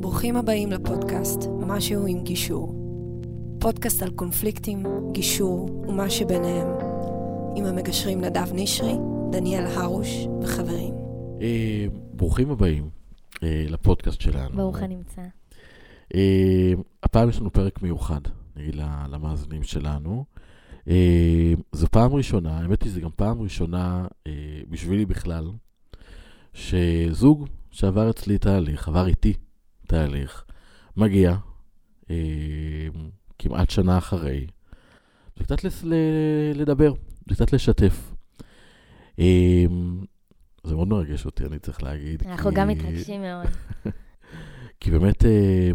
ברוכים הבאים לפודקאסט משהו עם גישור. פודקאסט על קונפליקטים, גישור ומה שביניהם. עם המגשרים נדב נשרי, דניאל הרוש וחברים. אה, ברוכים הבאים אה, לפודקאסט שלנו. ברוך הנמצא. אה, הפעם יש לנו פרק מיוחד, נגיד למאזינים שלנו. זו פעם ראשונה, האמת היא, זו גם פעם ראשונה בשבילי בכלל, שזוג שעבר אצלי תהליך, עבר איתי תהליך, מגיע אה, כמעט שנה אחרי, וקצת לס- ל- לדבר, וקצת לשתף. אה, זה מאוד מרגש אותי, אני צריך להגיד. אנחנו כי- גם מתרגשים מאוד. כי באמת, אה,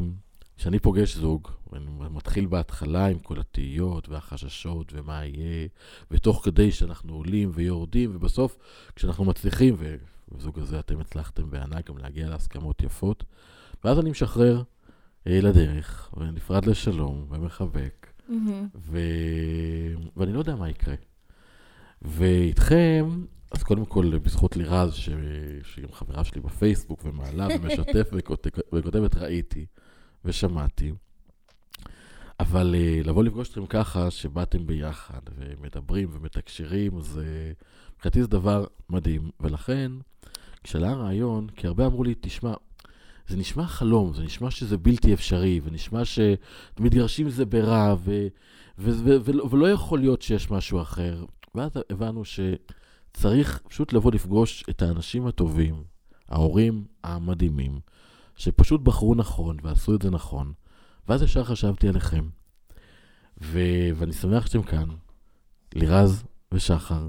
כשאני פוגש זוג, ואני מתחיל בהתחלה עם כל התהיות והחששות ומה יהיה, ותוך כדי שאנחנו עולים ויורדים, ובסוף, כשאנחנו מצליחים, ובזוג הזה אתם הצלחתם בענק גם להגיע להסכמות יפות, ואז אני משחרר אה, לדרך, ונפרד לשלום, ומחבק, מהמם. ו... ואני לא יודע מה יקרה. ואיתכם, אז קודם כל, בזכות לירז, ש... שהיא גם חברה שלי בפייסבוק, ומעלה ומשתף וכות... וכותבת, ראיתי ושמעתי. אבל uh, לבוא לפגוש אתכם ככה, שבאתם ביחד ומדברים ומתקשרים, זה מבחינתי זה דבר מדהים. ולכן, כשעלה הרעיון, כי הרבה אמרו לי, תשמע, זה נשמע חלום, זה נשמע שזה בלתי אפשרי, ונשמע שמתגרשים מזה ברע, ו... ו- ו- ולא, ולא יכול להיות שיש משהו אחר. ואז הבנו שצריך פשוט לבוא לפגוש את האנשים הטובים, ההורים המדהימים, שפשוט בחרו נכון ועשו את זה נכון. ואז ישר חשבתי עליכם. ו- ואני שמח שאתם כאן, לירז ושחר.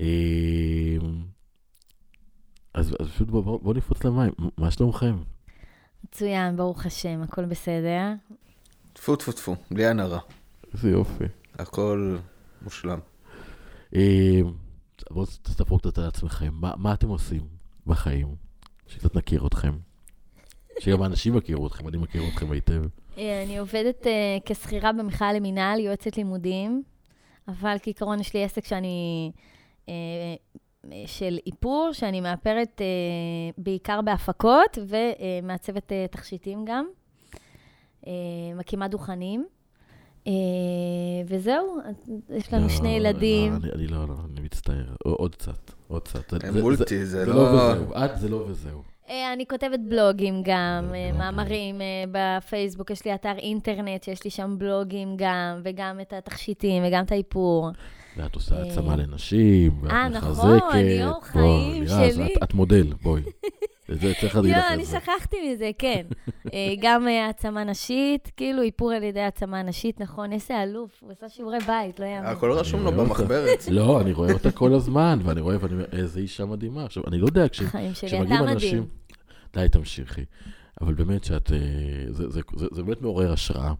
אה, אז, אז פשוט בואו בוא, בוא נפרוץ למים, מה שלומכם? מצוין, ברוך השם, הכל בסדר. טפו טפו טפו, בלי עין הרע. איזה יופי. הכל מושלם. אה, בואו תספרו קצת על עצמכם, מה, מה אתם עושים בחיים? שקצת נכיר אתכם. שגם האנשים יכירו אתכם, אני מכיר אתכם היטב. אה, אני עובדת אה, כשכירה במכלל למינהל, יועצת לימודים, אבל כעיקרון יש לי עסק שאני... אה, של איפור, שאני מאפרת אה, בעיקר בהפקות ומעצבת אה, תכשיטים גם. אה, מקימה דוכנים. אה, וזהו, יש לנו לא, שני לא, ילדים. אני, אני לא, לא, אני מצטער. עוד קצת, עוד קצת. מולטי, זה זה לא... לא. את זה לא וזהו. אה, אני כותבת בלוגים גם, אה, בלוגים. מאמרים אה, בפייסבוק, יש לי אתר אינטרנט שיש לי שם בלוגים גם, וגם את התכשיטים וגם את האיפור. ואת עושה אה, העצמה לנשים, ואת אה, מחזקת. נכון, אני אור בואי, חיים שלי. את- מודל, בואי. זה צריך להגיד לך יואו, את אני. שכחתי מזה, כן. אה, גם אה, העצמה נשית, כאילו איפור על ידי העצמה נשית, נכון, איזה אלוף, הוא עשה שיעורי בית, לא יאמן. הכל רשום לו. במחברת. לא, אני רואה אותה כל הזמן, ואני רואה ואני אומר, איזה אישה מדהימה. עכשיו, אני לא יודע, כשמגיעים מדהים. אנשים... די, תמשיכי. אבל באמת שאת... אה, זה- זה זה- זה באמת מעורר השראה.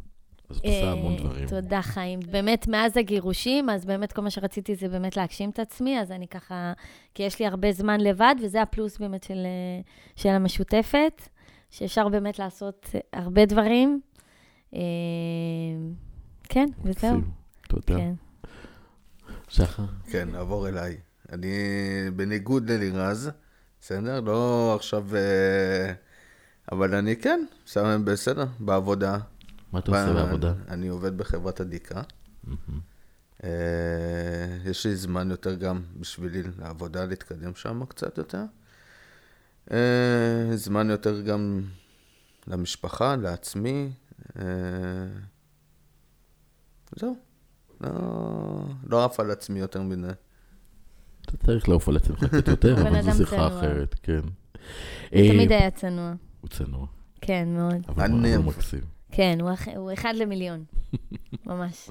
אז את עושה המון אה, דברים. תודה, חיים. באמת, מאז הגירושים, אז באמת כל מה שרציתי זה באמת להגשים את עצמי, אז אני ככה, כי יש לי הרבה זמן לבד, וזה הפלוס באמת של, אה, של המשותפת, שאפשר באמת לעשות הרבה דברים. אה, כן, וזהו. תודה. כן. שחר? כן, נעבור אליי. אני בניגוד ללירז, בסדר? לא עכשיו... אבל אני כן, בסדר, בעבודה. מה אתה עושה בעבודה? אני עובד בחברת הדיקה. אה, יש לי זמן יותר גם בשבילי לעבודה, להתקדם שם קצת יותר. אה, זמן יותר גם למשפחה, לעצמי. אה, זהו. לא, לא עף על עצמי יותר מדי. אתה צריך לעוף על עצמך קצת יותר, אבל זו שיחה. אחרת, כן. הוא תמיד היה צנוע. הוא צנוע, כן, מאוד. אבל אני- הוא מקסים. כן, הוא אח- הוא אחד למיליון. ממש.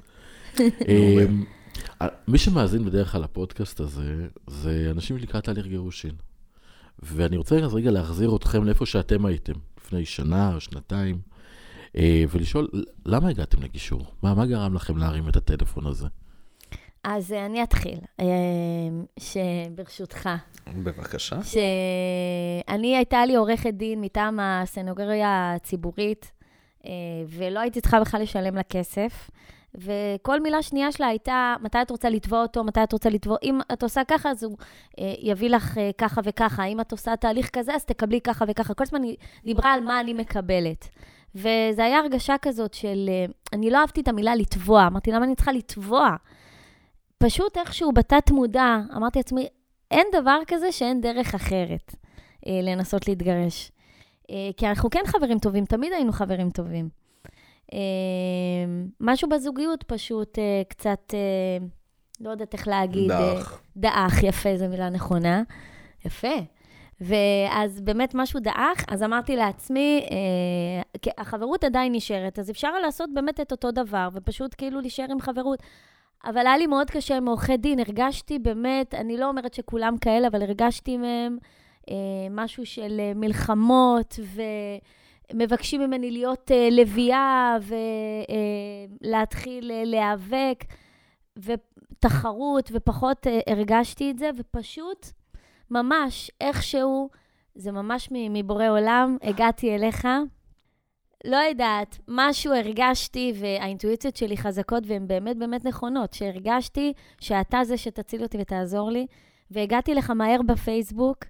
אה, מי שמאזין בדרך כלל לפודקאסט הזה, זה אנשים לקראת תהליך גירושין. ואני רוצה אז רגע להחזיר אתכם לאיפה שאתם הייתם, לפני שנה או שנתיים, אה, ולשאול, למה הגעתם לגישור? מה, מה גרם לכם להרים את הטלפון הזה? אז אה, אני אתחיל, אה, שברשותך. בבקשה. שאני, הייתה לי עורכת דין מטעם הסנגוריה הציבורית, אה, ולא הייתי צריכה בכלל לשלם לה כסף. וכל מילה שנייה שלה הייתה, מתי את רוצה לתבוע אותו, מתי את רוצה לתבוע, אם את עושה ככה, אז הוא אה, יביא לך אה, ככה וככה, אם את עושה תהליך כזה, אז תקבלי ככה וככה. כל הזמן היא דיברה על מה אני מקבלת. וזו הייתה הרגשה כזאת של, אה, אני לא אהבתי את המילה לתבוע, אמרתי, למה אני צריכה לתבוע? פשוט איכשהו בתת-מודע, אמרתי לעצמי, אין דבר כזה שאין דרך אחרת אה, לנסות להתגרש. אה, כי אנחנו כן חברים טובים, תמיד היינו חברים טובים. אה, משהו בזוגיות פשוט אה, קצת, לא יודעת איך להגיד. דעך, יפה, זו מילה נכונה. יפה. ואז באמת משהו דעך, אז אמרתי לעצמי, אה, כי החברות עדיין נשארת, אז אפשר לעשות באמת את אותו דבר, ופשוט כאילו להישאר עם חברות. אבל היה לי מאוד קשה עם עורכי דין, הרגשתי באמת, אני לא אומרת שכולם כאלה, אבל הרגשתי מהם אה, משהו של אה, מלחמות, ומבקשים ממני להיות אה, לביאה, ולהתחיל אה, להיאבק, ותחרות, ופחות אה, הרגשתי את זה, ופשוט, ממש, איכשהו, זה ממש מבורא עולם, הגעתי אליך. לא יודעת, משהו הרגשתי, והאינטואיציות שלי חזקות והן באמת באמת נכונות, שהרגשתי שאתה זה שתציל אותי ותעזור לי, והגעתי לך מהר בפייסבוק,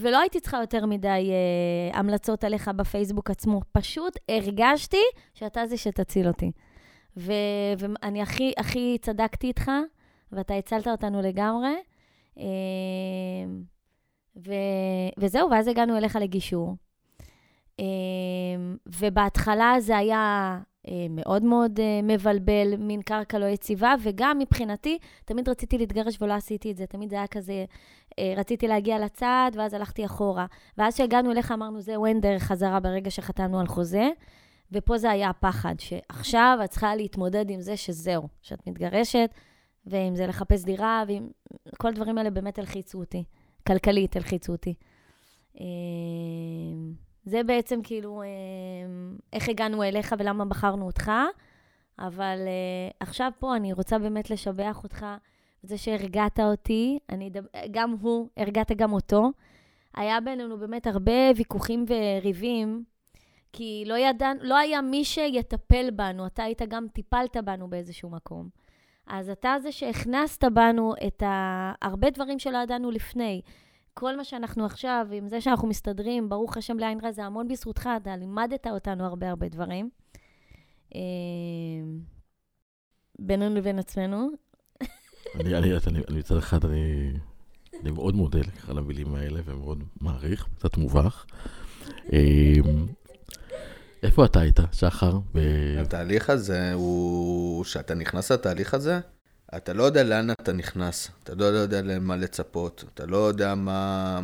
ולא הייתי צריכה יותר מדי אה, המלצות עליך בפייסבוק עצמו, פשוט הרגשתי שאתה זה שתציל אותי. ו- ואני הכי, הכי צדקתי איתך, ואתה הצלת אותנו לגמרי. אה, ו- וזהו, ואז הגענו אליך לגישור. אה, ובהתחלה זה היה מאוד מאוד אה, מבלבל, מין קרקע לא יציבה, וגם מבחינתי, תמיד רציתי להתגרש ולא עשיתי את זה. תמיד זה היה כזה, אה, רציתי להגיע לצד, ואז הלכתי אחורה. ואז כשהגענו אליך אמרנו, זהו, אין דרך חזרה ברגע שחתמנו על חוזה. ופה זה היה הפחד, שעכשיו את צריכה להתמודד עם זה שזהו, שאת מתגרשת, ואם זה לחפש דירה, ואם... כל הדברים האלה באמת הלחיצו אותי. כלכלית הלחיצו אותי. זה בעצם כאילו אה, איך הגענו אליך ולמה בחרנו אותך, אבל אה, עכשיו פה אני רוצה באמת לשבח אותך, זה שהרגעת אותי, אני, גם הוא, הרגעת גם אותו. היה בינינו באמת הרבה ויכוחים וריבים, כי לא, ידע, לא היה מי שיטפל בנו, אתה היית גם טיפלת בנו באיזשהו מקום. אז אתה זה שהכנסת בנו את ה... הרבה דברים שלא ידענו לפני. כל מה שאנחנו עכשיו, עם זה שאנחנו מסתדרים, ברוך השם לעין רע, זה המון בזכותך, אתה לימדת אותנו הרבה הרבה דברים. אה, בינינו לבין עצמנו. אני, אני, אני, אני מצד אחד, אני, אני מאוד מודה לך על המילים האלה ומאוד מעריך, קצת מובך. אמ, איפה אתה היית, שחר? ב- התהליך הזה הוא, כשאתה נכנס לתהליך הזה, אתה לא יודע לאן אתה נכנס, אתה לא יודע למה לצפות, אתה לא יודע מה...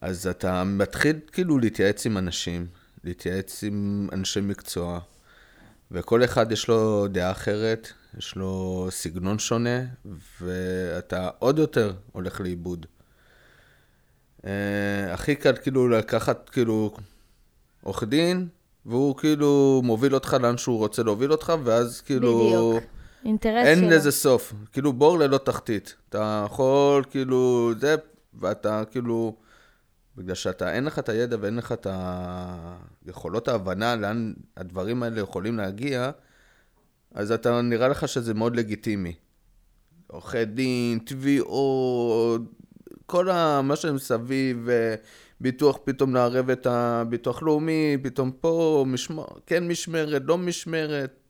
אז אתה מתחיל כאילו להתייעץ עם אנשים, להתייעץ עם אנשי מקצוע, וכל אחד יש לו דעה אחרת, יש לו סגנון שונה, ואתה עוד יותר הולך לאיבוד. אה, הכי קל כאילו לקחת כאילו עורך דין, והוא כאילו מוביל אותך לאן שהוא רוצה להוביל אותך, ואז כאילו... בדיוק. אינטרס אין שלו. לזה סוף. כאילו בור ללא תחתית. אתה יכול כאילו זה, ואתה כאילו... בגלל שאתה, אין לך את הידע ואין לך את היכולות ההבנה לאן הדברים האלה יכולים להגיע, אז אתה, נראה לך שזה מאוד לגיטימי. עורכי דין, תביעות, כל ה, מה שמסביב, אה, ביטוח, פתאום לערב את הביטוח לאומי, פתאום פה, משמר, כן משמרת, לא משמרת.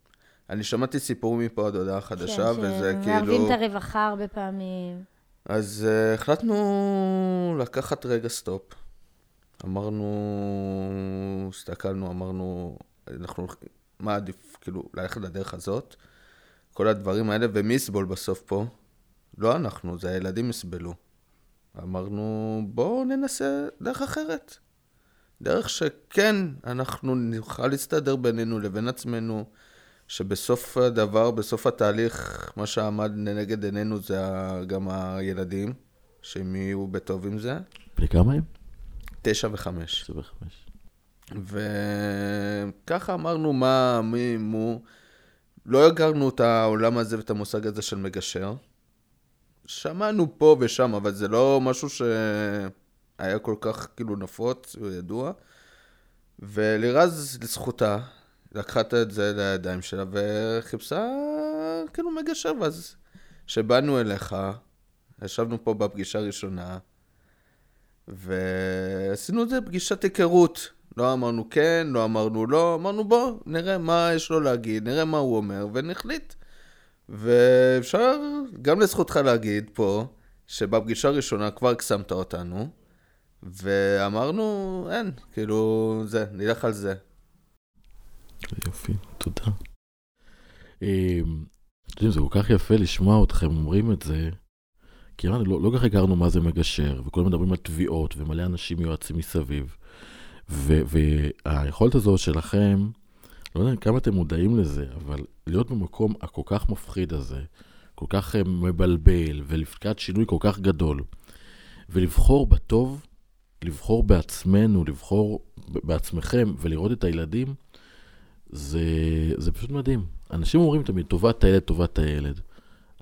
אני שמעתי סיפור מפה עד הודעה חדשה, כן, וזה כאילו... את הרווחה הרבה פעמים. אז uh, החלטנו לקחת רגע סטופ. אמרנו, הסתכלנו, אמרנו, אנחנו, מה עדיף, כאילו, ללכת לדרך הזאת? כל הדברים האלה, ומי יסבול בסוף פה? לא אנחנו, זה הילדים יסבלו. אמרנו, בואו ננסה דרך אחרת. דרך שכן, אנחנו נוכל להסתדר בינינו לבין עצמנו, שבסוף הדבר, בסוף התהליך, מה שעמד לנגד עינינו זה גם הילדים, שהם יהיו בטוב עם זה. בני כמה הם? תשע וחמש. 25. וככה אמרנו מה, מי, מו. לא הכרנו את העולם הזה ואת המושג הזה של מגשר. שמענו פה ושם, אבל זה לא משהו שהיה כל כך כאילו נפוץ וידוע. ולירז, לזכותה, לקחה את זה לידיים שלה וחיפשה כאילו מגשר, ואז כשבאנו אליך, ישבנו פה בפגישה הראשונה, ועשינו את זה פגישת היכרות. לא אמרנו כן, לא אמרנו לא, אמרנו בוא, נראה מה יש לו להגיד, נראה מה הוא אומר, ונחליט. ואפשר גם לזכותך להגיד פה, שבפגישה הראשונה כבר הקסמת אותנו, ואמרנו, אין, כאילו, זה, נלך על זה. יופי, תודה. אה, אתם יודעים, זה כל כך יפה לשמוע אתכם אומרים את זה, כי לא, לא כל כך הכרנו מה זה מגשר, וכולם מדברים על תביעות, ומלא אנשים יועצים מסביב. והיכולת הזו שלכם, לא יודע כמה אתם מודעים לזה, אבל להיות במקום הכל כך מפחיד הזה, כל כך אה, מבלבל, ולפקד שינוי כל כך גדול, ולבחור בטוב, לבחור בעצמנו, לבחור בעצמכם, ולראות את הילדים, זה, זה פשוט מדהים. אנשים אומרים תמיד, טובת הילד, טובת הילד.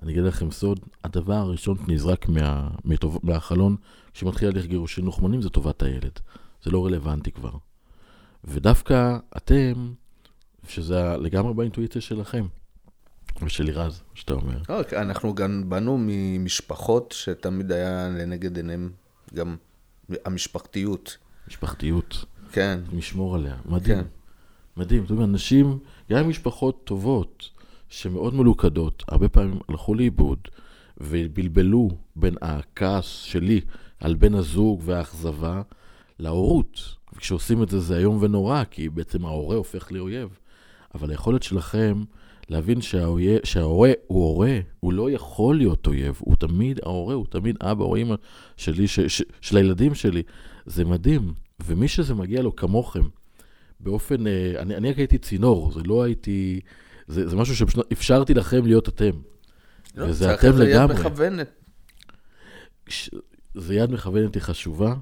אני אגיד לכם סוד, הדבר הראשון שנזרק מה, מטוב, מהחלון, כשמתחיל הליך גירושין לוחמנים, זה טובת הילד. זה לא רלוונטי כבר. ודווקא אתם, שזה לגמרי באינטואיציה שלכם, ושל לירז, שאתה אומר. אוקיי, אנחנו גם באנו ממשפחות שתמיד היה לנגד עיניהם גם המשפחתיות. משפחתיות. כן. לשמור עליה. מדהים. כן. מדהים. זאת אומרת, אנשים, גם עם משפחות טובות, שמאוד מלוכדות, הרבה פעמים הלכו לאיבוד ובלבלו בין הכעס שלי על בן הזוג והאכזבה להורות. וכשעושים את זה זה איום ונורא, כי בעצם ההורה הופך לאויב. אבל היכולת שלכם להבין שהאויה, שההורה הוא הורה, הוא לא יכול להיות אויב, הוא תמיד ההורה, הוא תמיד אבא או אמא שלי, ש, ש, של הילדים שלי. זה מדהים. ומי שזה מגיע לו כמוכם, באופן, אה, אני, אני רק הייתי צינור, זה לא הייתי, זה, זה משהו שאפשרתי לכם להיות אתם. לא, וזה אתם איזה יד לגמרי. מכוונת. ש- זה יד מכוונת היא חשובה,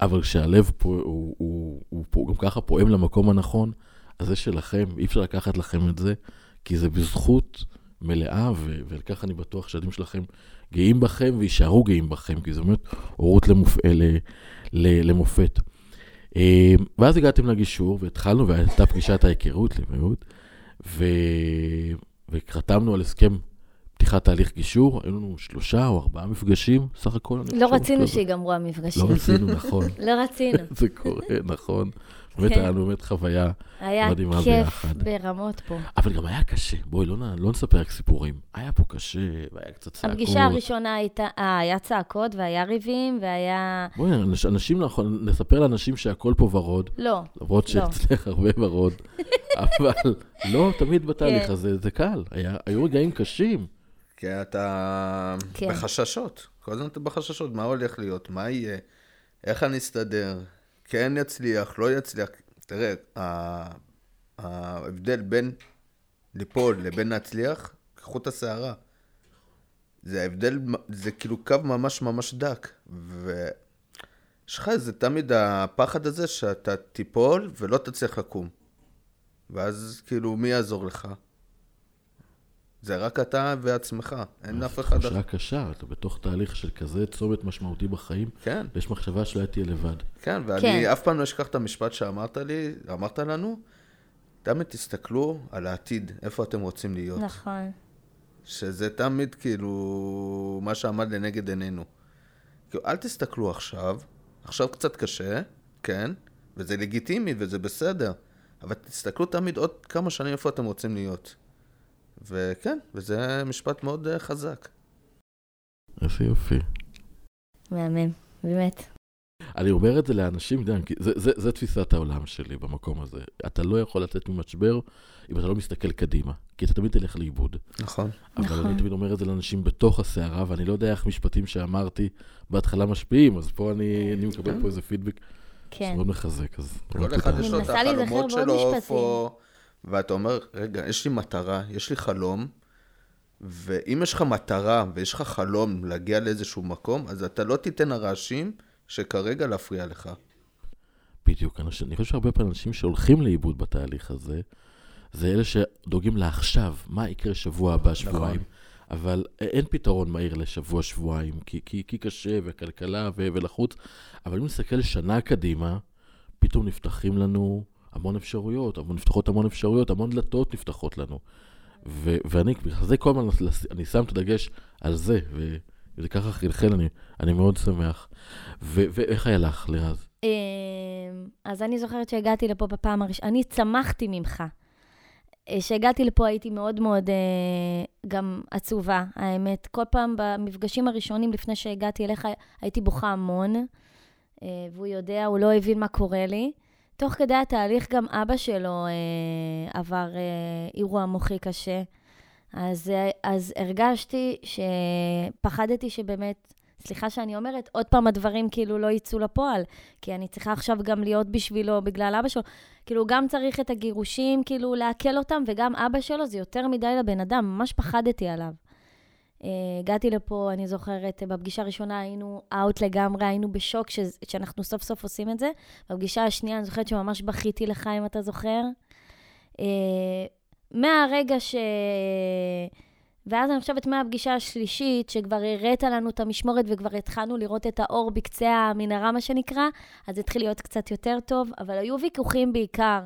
אבל כשהלב פה, הוא, הוא, הוא פה, גם ככה פועם למקום הנכון, אז זה שלכם, אי אפשר לקחת לכם את זה, כי זה בזכות מלאה, ו- וככה אני בטוח שהילדים שלכם גאים בכם ויישארו גאים בכם, כי זו באמת הורות למופ... ל- ל- למופת. אה, ואז הגעתם לגישור, והתחלנו, והייתה פגישת ההיכרות למהות, ו... וחתמנו על הסכם פתיחת תהליך גישור, היו לנו שלושה או ארבעה מפגשים, סך הכל. לא רצינו. שיגמרו המפגשים. לא רצינו, נכון. לא רצינו. זה קורה, נכון. באמת כן. היה לנו באמת חוויה, היה מדהימה כיף ביחד. ברמות פה. אבל גם היה קשה. בואי, לא, לא נספר רק סיפורים. היה פה קשה, והיה קצת צעקות. הפגישה הראשונה הייתה, אה, היה צעקות והיה ריבים והיה... בואי, אנש- אנשים, נכון, נספר לאנשים שהכל פה ורוד, לא, למרות לא. שאצלך הרבה ורוד, אבל לא תמיד בתהליך כן. הזה, זה קל. היה- היו רגעים קשים. כי אתה כן. בחששות. כל הזמן אתה בחששות, מה הולך להיות, מה יהיה, איך אני אסתדר, כן יצליח, לא יצליח. תראה, ההבדל בין ליפול לבין להצליח, כחוט השערה. זה ההבדל, זה כאילו קו ממש ממש דק. ויש לך איזה תמיד הפחד הזה שאתה תיפול ולא תצליח לקום. ואז כאילו, מי יעזור לך? זה רק אתה ועצמך, אין אף אחד. תחושה קשה, אתה בתוך תהליך של כזה צומת משמעותי בחיים, כן, ויש מחשבה שלא תהיה לבד. כן, ואני כן. אף פעם לא אשכח את המשפט שאמרת לי, אמרת לנו, תמיד תסתכלו על העתיד, איפה אתם רוצים להיות. נכון. שזה תמיד כאילו מה שעמד לנגד עינינו. כאילו, אל תסתכלו עכשיו, עכשיו קצת קשה, כן, וזה לגיטימי וזה בסדר, אבל תסתכלו תמיד עוד כמה שנים איפה אתם רוצים להיות. וכן, וזה משפט מאוד אה, חזק. איזה יופי. מהמם, באמת. אני אומר את זה לאנשים, יודע, כי זה, זה, זה תפיסת העולם שלי במקום הזה. אתה לא יכול לצאת ממשבר אם אתה לא מסתכל קדימה, כי אתה תמיד תלך לאיבוד. נכון. אבל נכון. אני תמיד אומר את זה לאנשים בתוך הסערה, ואני לא יודע איך משפטים שאמרתי בהתחלה משפיעים, אז פה אני, אני מקבל כן. פה איזה פידבק כן. שמאוד מחזק, אז... כל אחד אני יש לו את מנסה להיזכר החלומות בעוד שלו, משפטים. ואתה אומר, רגע, יש לי מטרה, יש לי חלום, ואם יש לך מטרה ויש לך חלום להגיע לאיזשהו מקום, אז אתה לא תיתן הרעשים שכרגע להפריע לך. בדיוק. אנשים, אני חושב שהרבה פעמים אנשים שהולכים לאיבוד בתהליך הזה, זה אלה שדואגים לעכשיו, מה יקרה שבוע הבא, שבועיים. אבל אין פתרון מהיר לשבוע, שבועיים, כי, כי, כי קשה, וכלכלה ו- ולחוץ. אבל אם נסתכל שנה קדימה, פתאום נפתחים לנו המון אפשרויות, המון, נפתחות המון אפשרויות, המון דלתות נפתחות לנו. ו- ואני, בגלל זה כל הזמן, אני שם את הדגש על זה, וזה ככה חלחל, אני, אני מאוד שמח. ו- ואיך היה לך, לירז? אמ, אז אני זוכרת שהגעתי לפה בפעם הראשונה, אני צמחתי ממך. כשהגעתי לפה הייתי מאוד מאוד אה, גם עצובה, האמת. כל פעם במפגשים הראשונים לפני שהגעתי אליך הייתי בוכה המון, אה, והוא יודע, הוא לא הבין מה קורה לי. תוך כדי התהליך גם אבא שלו אה, עבר אה, אירוע מוחי קשה. אז, אה, אז הרגשתי שפחדתי שבאמת, סליחה שאני אומרת, עוד פעם הדברים כאילו לא יצאו לפועל, כי אני צריכה עכשיו גם להיות בשבילו, בגלל אבא שלו. כאילו, גם צריך את הגירושים, כאילו, לעכל אותם, וגם אבא שלו זה יותר מדי לבן אדם, ממש פחדתי עליו. Uh, הגעתי לפה, אני זוכרת, בפגישה הראשונה היינו אאוט לגמרי, היינו בשוק ש... שאנחנו סוף סוף עושים את זה. בפגישה השנייה, אני זוכרת שממש בכיתי לך, אם אתה זוכר. Uh, מהרגע ש... ואז אני חושבת מהפגישה השלישית, שכבר הראת לנו את המשמורת וכבר התחלנו לראות את האור בקצה המנהרה, מה שנקרא, אז התחיל להיות קצת יותר טוב, אבל היו ויכוחים בעיקר,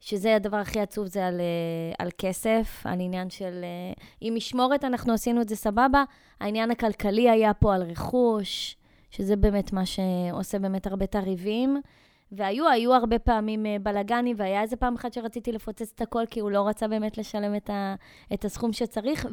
שזה הדבר הכי עצוב, זה על, אה, על כסף, על עניין של... אה, עם משמורת אנחנו עשינו את זה סבבה, העניין הכלכלי היה פה על רכוש, שזה באמת מה שעושה באמת הרבה את הריבים. והיו, היו הרבה פעמים uh, בלאגנים, והיה איזה פעם אחת שרציתי לפוצץ את הכל, כי הוא לא רצה באמת לשלם את, ה, את הסכום שצריך,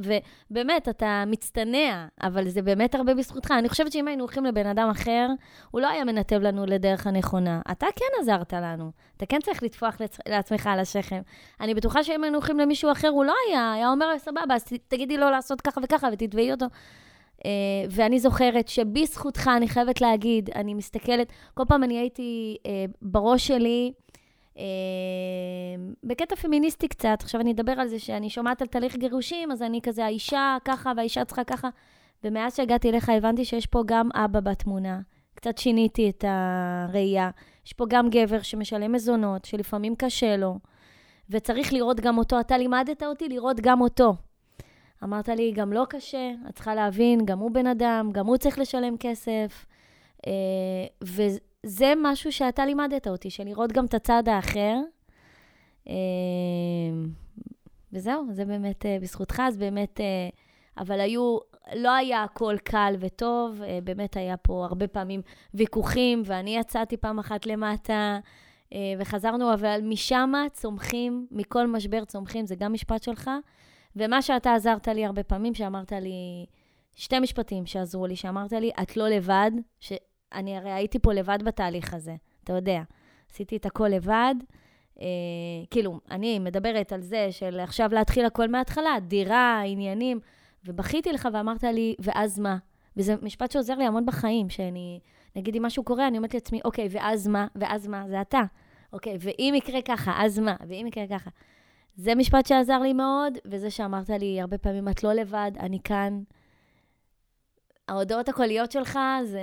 ובאמת, אתה מצטנע, אבל זה באמת הרבה בזכותך. אני חושבת שאם היינו הולכים לבן אדם אחר, הוא לא היה מנתב לנו לדרך הנכונה. אתה כן עזרת לנו, אתה כן צריך לטפוח לצ... לעצמך על השכם. אני בטוחה שאם היינו הולכים למישהו אחר, הוא לא היה, היה אומר, סבבה, אז תגידי לו לעשות ככה וככה ותתבעי אותו. Uh, ואני זוכרת שבזכותך, אני חייבת להגיד, אני מסתכלת, כל פעם אני הייתי uh, בראש שלי, uh, בקטע פמיניסטי קצת, עכשיו אני אדבר על זה שאני שומעת על תהליך גירושים, אז אני כזה, האישה ככה והאישה צריכה ככה, ומאז שהגעתי אליך הבנתי שיש פה גם אבא בתמונה. קצת שיניתי את הראייה. יש פה גם גבר שמשלם מזונות, שלפעמים קשה לו, וצריך לראות גם אותו. אתה לימדת אותי לראות גם אותו. אמרת לי, גם לא קשה, את צריכה להבין, גם הוא בן אדם, גם הוא צריך לשלם כסף. אה, וזה משהו שאתה לימדת אותי, של לראות גם את הצד האחר. אה, וזהו, זה באמת אה, בזכותך, אז באמת, אבל היו, לא היה הכל קל וטוב, באמת היה פה הרבה פעמים ויכוחים, ואני יצאתי פעם אחת למטה, וחזרנו, אבל משם צומחים, מכל משבר צומחים, זה גם משפט שלך. ומה שאתה עזרת לי הרבה פעמים, שאמרת לי, שתי משפטים שעזרו לי, שאמרת לי, את לא לבד, שאני הרי הייתי פה לבד בתהליך הזה, אתה יודע. עשיתי את הכל לבד. אה, כאילו, אני מדברת על זה של עכשיו להתחיל הכל מההתחלה, דירה, עניינים, ובכיתי לך ואמרת לי, ואז מה? וזה משפט שעוזר לי המון בחיים, שאני, נגיד אם משהו קורה, אני אומרת לעצמי, אוקיי, ואז מה? ואז מה? זה אתה. אוקיי, ואם יקרה ככה, אז מה? ואם יקרה ככה. זה משפט שעזר לי מאוד, וזה שאמרת לי הרבה פעמים, את לא לבד, אני כאן. ההודעות הקוליות שלך זה,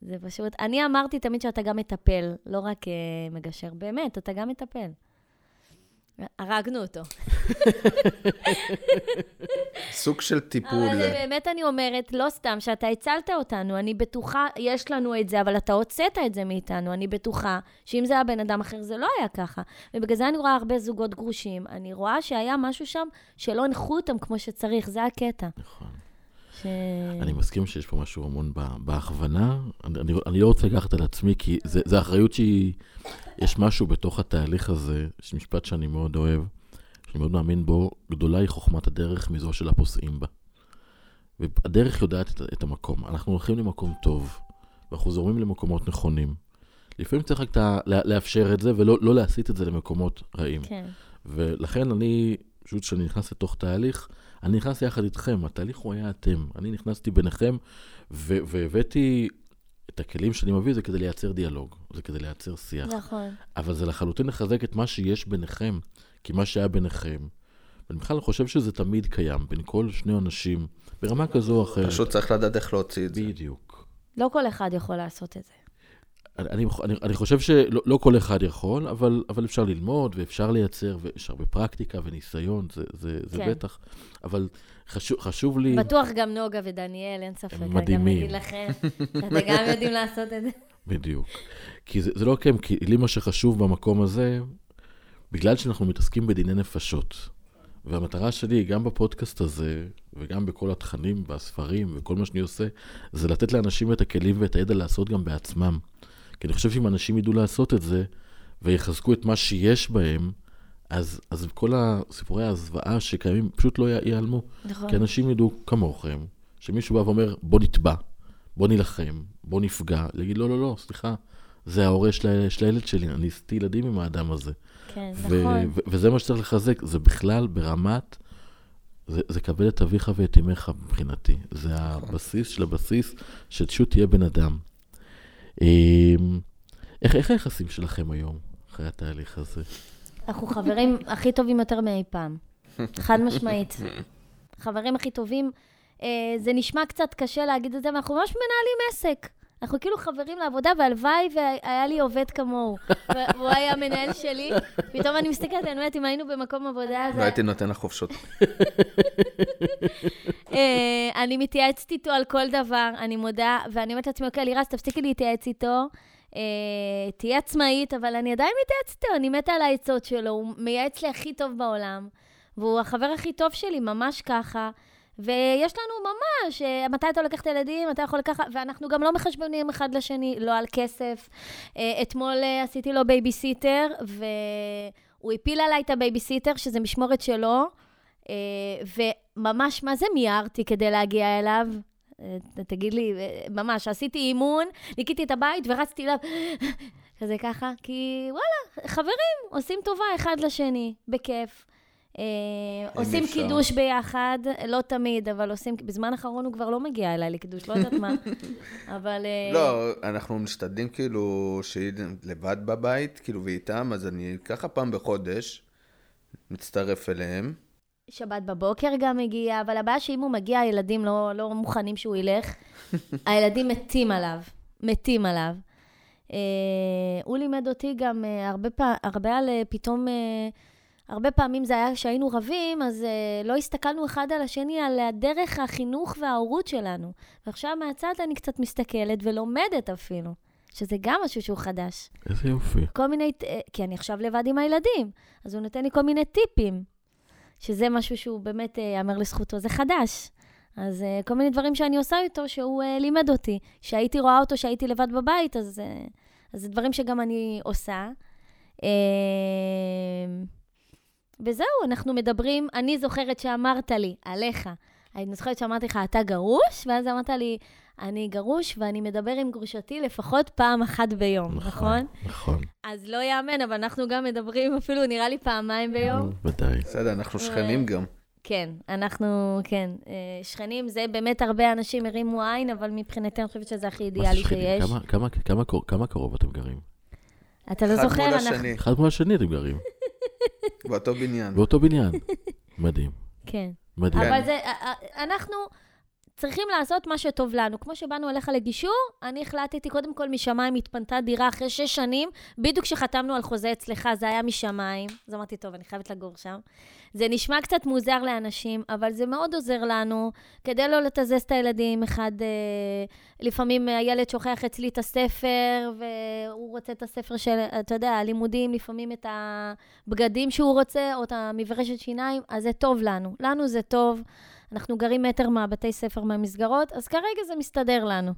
זה פשוט... אני אמרתי תמיד שאתה גם מטפל, לא רק uh, מגשר. באמת, אתה גם מטפל. הרגנו אותו. סוג של טיפול. אבל באמת אני אומרת, לא סתם שאתה הצלת אותנו, אני בטוחה, יש לנו את זה, אבל אתה הוצאת את זה מאיתנו. אני בטוחה שאם זה היה בן אדם אחר, זה לא היה ככה. ובגלל זה אני רואה הרבה זוגות גרושים. אני רואה שהיה משהו שם שלא הנחו אותם כמו שצריך, זה הקטע. נכון. ש... אני מסכים שיש פה משהו המון בהכוונה. אני, אני, אני לא רוצה לקחת על עצמי, כי זו אחריות שהיא... יש משהו בתוך התהליך הזה, יש משפט שאני מאוד אוהב, שאני מאוד מאמין בו, גדולה היא חוכמת הדרך מזו של הפוסעים בה. והדרך יודעת את, את המקום. אנחנו הולכים למקום טוב, ואנחנו זורמים למקומות נכונים. לפעמים צריך רק לאפשר את זה, ולא לא להסיט את זה למקומות רעים. כן. ולכן אני, פשוט כשאני נכנס לתוך תהליך, אני נכנס יחד איתכם, התהליך הוא היה אתם. אני נכנסתי ביניכם, והבאתי את הכלים שאני מביא זה כדי לייצר דיאלוג, זה כדי לייצר שיח. נכון. אבל זה לחלוטין לחזק את מה שיש ביניכם, כי מה שהיה ביניכם, ואני בכלל חושב שזה תמיד קיים בין כל שני אנשים, ברמה כזו או אחרת. פשוט צריך לדעת איך להוציא את זה. בדיוק. לא כל אחד יכול לעשות את זה. אני, אני, אני חושב שלא לא כל אחד יכול, אבל, אבל אפשר ללמוד ואפשר לייצר, ויש הרבה פרקטיקה וניסיון, זה, זה, זה כן. בטח. אבל חשוב, חשוב לי... בטוח גם נוגה ודניאל, אין ספק. הם מדהימים. אני גם אגיד לכם, אתם גם יודעים לעשות את זה. בדיוק. כי זה, זה לא כן, כי לי מה שחשוב במקום הזה, בגלל שאנחנו מתעסקים בדיני נפשות. והמטרה שלי, גם בפודקאסט הזה, וגם בכל התכנים והספרים וכל מה שאני עושה, זה לתת לאנשים את הכלים ואת הידע לעשות גם בעצמם. כי אני חושב שאם אנשים ידעו לעשות את זה, ויחזקו את מה שיש בהם, אז, אז כל הסיפורי הזוועה שקיימים פשוט לא ייעלמו. נכון. כי אנשים ידעו כמוכם, שמישהו בא ואומר, בוא נתבע, בוא נילחם, בוא נפגע, להגיד, לא, לא, לא, סליחה, זה ההורה של, של הילד שלי, אני עשיתי ילדים עם האדם הזה. כן, ו- נכון. ו- וזה מה שצריך לחזק, זה בכלל ברמת, זה, זה כבד את אביך ואת אמך מבחינתי. זה הבסיס של הבסיס, שפשוט תהיה בן אדם. אמ, איך, איך היחסים שלכם היום, אחרי התהליך הזה? אנחנו חברים הכי טובים יותר מאי פעם. חד משמעית. חברים הכי טובים. אה, זה נשמע קצת קשה להגיד את זה, אבל אנחנו ממש מנהלים עסק. אנחנו כאילו חברים לעבודה, והלוואי והיה לי עובד כמוהו. והוא היה המנהל שלי. פתאום אני מסתכלת, אני אומרת, אם היינו במקום עבודה, לא זה... הייתי נותן לך חופשות. אה, אני מתייעצת איתו על כל דבר, אני מודה, ואני אומרת לעצמי, אוקיי, לירז, תפסיקי להתייעץ איתו. אה, תהיי עצמאית, אבל אני עדיין מתייעצת איתו, אני מתה על העצות שלו, הוא מייעץ לי הכי טוב בעולם, והוא החבר הכי טוב שלי, ממש ככה. ויש לנו ממש, אה, מתי אתה לוקח את הילדים, מתי יכול לקחת, ואנחנו גם לא מחשבנים אחד לשני, לא על כסף. אה, אתמול אה, עשיתי לו בייביסיטר, והוא הפיל עליי את הבייביסיטר, שזה משמורת שלו, וממש, מה זה מיהרתי כדי להגיע אליו? תגיד לי, ממש, עשיתי אימון, ניקיתי את הבית ורצתי אליו, כזה ככה, כי וואלה, חברים, עושים טובה אחד לשני, בכיף. אה, עושים אפשר. קידוש ביחד, לא תמיד, אבל עושים, בזמן האחרון הוא כבר לא מגיע אליי לקידוש, לא יודעת מה, אבל... אה, לא, אנחנו משתדלים כאילו שהיא לבד בבית, כאילו, ואיתם, אז אני ככה פעם בחודש מצטרף אליהם. שבת בבוקר גם מגיע, אבל הבעיה שאם הוא מגיע, הילדים לא, לא מוכנים שהוא ילך. הילדים מתים עליו, מתים עליו. אה, הוא לימד אותי גם אה, הרבה, פע... הרבה על אה, פתאום, אה, הרבה פעמים זה היה כשהיינו רבים, אז אה, לא הסתכלנו אחד על השני על הדרך החינוך וההורות שלנו. ועכשיו מהצד אני קצת מסתכלת ולומדת אפילו, שזה גם משהו שהוא חדש. איזה יופי. כל מיני, אה, כי אני עכשיו לבד עם הילדים, אז הוא נותן לי כל מיני טיפים, שזה משהו שהוא באמת, אה, יאמר לזכותו, זה חדש. אז אה, כל מיני דברים שאני עושה איתו, שהוא אה, לימד אותי. שהייתי רואה אותו, שהייתי לבד בבית, אז, אה, אז זה דברים שגם אני עושה. אה, וזהו, אנחנו מדברים, אני זוכרת שאמרת לי, עליך, אני זוכרת שאמרתי לך, אתה גרוש? ואז אמרת לי, אני גרוש ואני מדבר עם גרושתי לפחות פעם אחת ביום, נכון? נכון. אז לא יאמן, אבל אנחנו גם מדברים אפילו, נראה לי, פעמיים ביום. ודאי. בסדר, אנחנו שכנים גם. כן, אנחנו, כן, אה, שכנים, זה באמת הרבה אנשים הרימו עין, אבל מבחינתי אני חושבת שזה הכי אידיאלי? שיש. כמה- כמה- כמה כמה קרוב אתם גרים? אתה לא אחד זוכר, מול אנחנו... השני, אחד מול השני אתם גרים. באותו בניין. באותו בניין. מדהים. כן. מדהים. אבל זה, אנחנו צריכים לעשות מה שטוב לנו. כמו שבאנו אליך לגישור, אני החלטתי, קודם כל, משמיים התפנתה דירה אחרי שש שנים, בדיוק כשחתמנו על חוזה אצלך, זה היה משמיים. אז אמרתי, טוב, אני חייבת לגור שם. זה נשמע קצת מוזר לאנשים, אבל זה מאוד עוזר לנו, כדי לא לתזז את הילדים. אחד, אה, לפעמים הילד שוכח אצלי את הספר, והוא רוצה את הספר של, אתה יודע, הלימודים, לפעמים את הבגדים שהוא רוצה, או את המברשת שיניים, אז זה טוב לנו. לנו זה טוב. אנחנו גרים מטר מהבתי ספר, מהמסגרות, אז כרגע זה מסתדר לנו.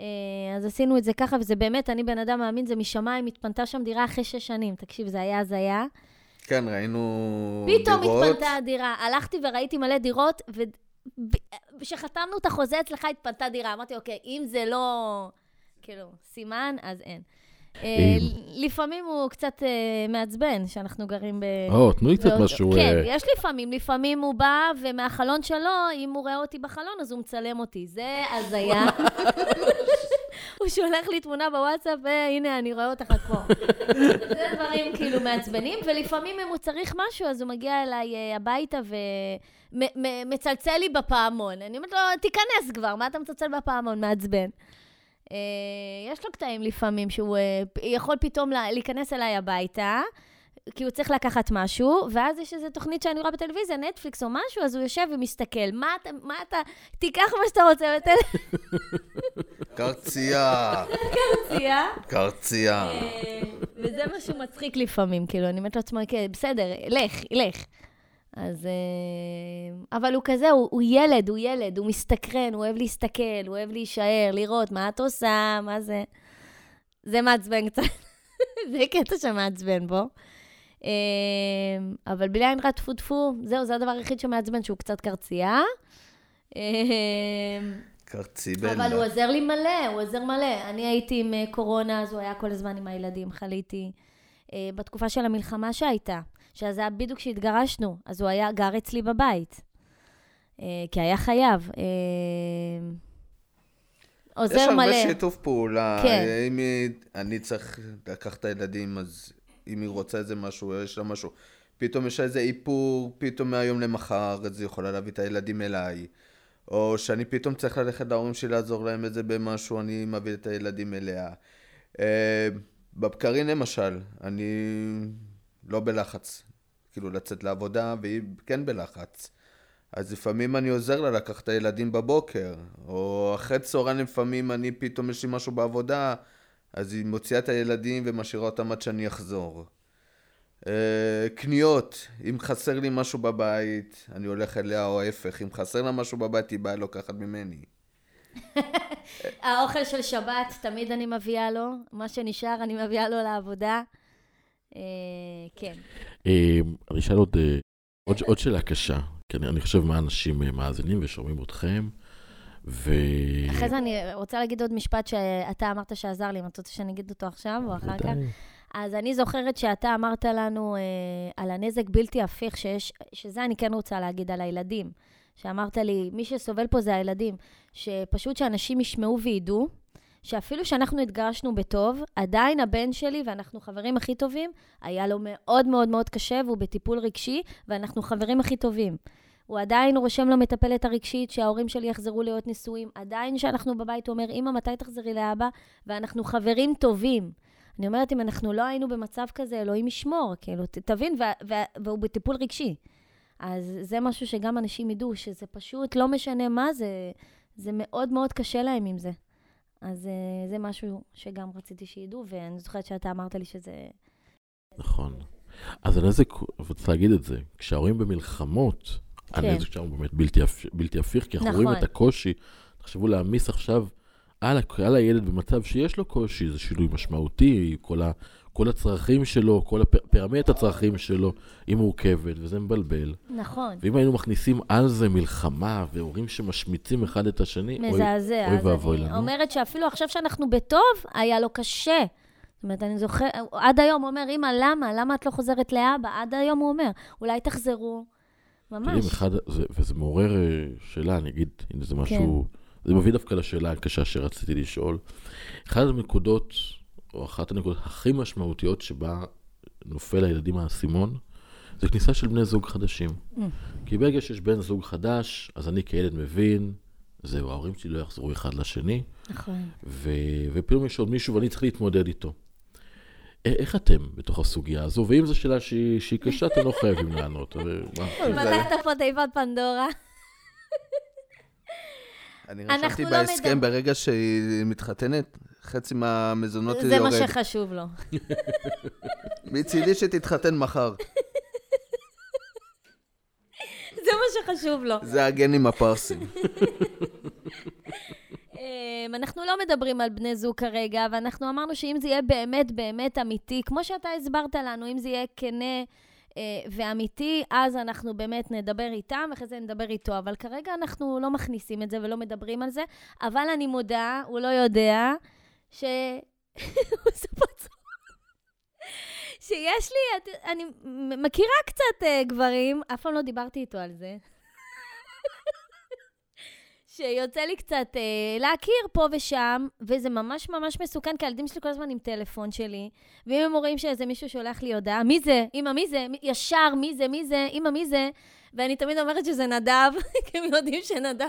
אה, אז עשינו את זה ככה, וזה באמת, אני בן אדם מאמין, זה משמיים, התפנתה שם דירה אחרי שש שנים. תקשיב, זה היה הזיה. כן, ראינו פתאום דירות. התפנתה הדירה. הלכתי וראיתי מלא דירות, וכשחתמנו את החוזה אצלך, התפנתה דירה. אמרתי, אוקיי, אם זה לא, כאילו, סימן, אז אין. אה. לפעמים הוא קצת אה, מעצבן, שאנחנו גרים ב... או, תנו לי קצת משהו... כן, אה, יש לפעמים. לפעמים הוא בא, ומהחלון שלו, אם הוא רואה אותי בחלון, אז הוא מצלם אותי. זה הזיה. הוא שולח לי תמונה בוואטסאפ, והנה, אני רואה אותך את פה. זה דברים כאילו מעצבנים, ולפעמים אם הוא צריך משהו, אז הוא מגיע אליי הביתה ומצלצל לי בפעמון. אני אומרת לו, תיכנס כבר, מה אתה מצלצל בפעמון? מעצבן. אה, יש לו קטעים לפעמים שהוא אה, יכול פתאום לה- להיכנס אליי הביתה, כי הוא צריך לקחת משהו, ואז יש איזו תוכנית שאני רואה בטלוויזיה, נטפליקס או משהו, אז הוא יושב ומסתכל. מה אתה, מה אתה, תיקח מה שאתה רוצה קרצייה, בטלוויזיה. קרצייה. אה, וזה משהו מצחיק לפעמים, כאילו, אני אומרת לעצמי, כן, בסדר, לך, לך. אז... אה, אבל הוא כזה, הוא, הוא ילד, הוא ילד, הוא מסתקרן, הוא אוהב להסתכל, הוא אוהב להישאר, לראות מה את עושה, מה זה. זה מעצבן קצת. זה קטע שמעצבן בו. אה, אבל בלי עין רע טפו טפו, זהו, זה הדבר היחיד שמעצבן, שהוא קצת קרצייה. אה, קרציבלה. אבל הוא עוזר לי מלא, הוא עוזר מלא. אני הייתי עם קורונה, אז הוא היה כל הזמן עם הילדים, חליתי. בתקופה של המלחמה שהייתה, שזה היה בדיוק כשהתגרשנו, אז הוא היה גר אצלי בבית. אה, כי היה חייב. אה, עוזר יש מלא. הרבה שיתוף פעולה. כן. אם היא, אני צריך לקחת את הילדים, אז אם היא רוצה איזה משהו, יש לה משהו. פתאום יש לה איזה איפור, פתאום מהיום למחר, אז היא יכולה להביא את הילדים אליי. או שאני פתאום צריך ללכת להורים שלי לעזור להם איזה במשהו, אני מביא את הילדים אליה. אה, בבקרים למשל, אני לא בלחץ, כאילו לצאת לעבודה, והיא כן בלחץ. אז לפעמים אני עוזר לה לקחת את הילדים בבוקר, או אחרי צהריים לפעמים אני פתאום יש לי משהו בעבודה, אז היא מוציאה את הילדים ומשאירה אותם עד שאני אחזור. אה, קניות, אם חסר לי משהו בבית, אני הולך אליה, או ההפך, אם חסר לה משהו בבית, היא באה לוקחת ממני. האוכל של שבת, תמיד אני מביאה לו. מה שנשאר, אני מביאה לו לעבודה. אה, כן. אה, אני אשאל עוד, אה, עוד, עוד שאלה קשה, כי אני, אני חושב מה אנשים מאזינים ושומעים אתכם, ו... אחרי זה אני רוצה להגיד עוד משפט שאתה אמרת שעזר לי, אם אתה רוצה שאני אגיד אותו עכשיו או אחר כך. אז אני זוכרת שאתה אמרת לנו אה, על הנזק בלתי הפיך שיש, שזה אני כן רוצה להגיד על הילדים. שאמרת לי, מי שסובל פה זה הילדים. שפשוט שאנשים ישמעו וידעו, שאפילו שאנחנו התגרשנו בטוב, עדיין הבן שלי, ואנחנו חברים הכי טובים, היה לו מאוד מאוד מאוד קשה, והוא בטיפול רגשי, ואנחנו חברים הכי טובים. הוא עדיין רושם למטפלת הרגשית שההורים שלי יחזרו להיות נשואים. עדיין כשאנחנו בבית, הוא אומר, אמא, מתי תחזרי לאבא? ואנחנו חברים טובים. אני אומרת, אם אנחנו לא היינו במצב כזה, אלוהים ישמור, כאילו, תבין, והוא בטיפול רגשי. אז זה משהו שגם אנשים ידעו, שזה פשוט לא משנה מה זה, זה מאוד מאוד קשה להם עם זה. אז אה, זה משהו שגם רציתי שידעו, ואני זוכרת שאתה אמרת לי שזה... נכון. אז הנזק, וצריך להגיד את זה, כשההורים במלחמות, כן. הנזק שם הוא באמת בלתי, בלתי הפיך, כי אנחנו רואים נכון. את הקושי. תחשבו להעמיס עכשיו על, על הילד במצב שיש לו קושי, זה שינוי משמעותי, כל, ה, כל הצרכים שלו, כל הפירמידת הצרכים שלו, היא מורכבת, וזה מבלבל. נכון, ואם היינו מכניסים על זה מלחמה, והורים שמשמיצים אחד את השני, מזעזע. אוי ואבוי לנו. אומרת שאפילו עכשיו שאנחנו בטוב, היה לו קשה. זאת אומרת, אני זוכרת, עד היום הוא אומר, אמא, למה? למה את לא חוזרת לאבא? עד היום הוא אומר, אולי תחזרו. ממש. תראי, אחד, זה, וזה מעורר אה, שאלה, אני אגיד, הנה זה משהו, זה מביא דווקא לשאלה הקשה שרציתי לשאול. אחת הנקודות, או אחת הנקודות הכי משמעותיות שבה נופל לילדים האסימון, זה כניסה של בני זוג חדשים. Mm. כי ברגע שיש בן זוג חדש, אז אני כילד מבין, זהו, ההורים שלי לא יחזרו אחד לשני, נכון. ו... ופתאום יש עוד מישהו ואני צריך להתמודד איתו. איך אתם בתוך הסוגיה הזו? ואם זו שאלה שהיא, שהיא קשה, אתם לא חייבים לענות. פתחת פה תיבת פנדורה. אני רשמתי לא בהסכם, ברגע שהיא מתחתנת, חצי מהמזונות זה מה יורד. שחשוב לו. מצידי שתתחתן מחר. זה מה שחשוב לו. זה הגנים הפרסים. אמ, אנחנו לא מדברים על בני זוג כרגע, ואנחנו אמרנו שאם זה יהיה באמת באמת אמיתי, כמו שאתה הסברת לנו, אם זה יהיה כנה אה, ואמיתי, אז אנחנו באמת נדבר איתם, ואחרי זה נדבר איתו. אבל כרגע אנחנו לא מכניסים את זה ולא מדברים על זה, אבל אני מודה, הוא לא יודע, ש... שיש לי, אני מכירה קצת אה, גברים, אף פעם לא דיברתי איתו על זה. שיוצא לי קצת אה, להכיר פה ושם, וזה ממש ממש מסוכן, כי הילדים שלי כל הזמן עם טלפון שלי, ואם הם רואים שאיזה מישהו שולח לי הודעה, מי זה? אמא, מי זה? מי- ישר, מי זה? מי זה? אמא, מי זה? ואני תמיד אומרת שזה נדב, כי הם יודעים שנדב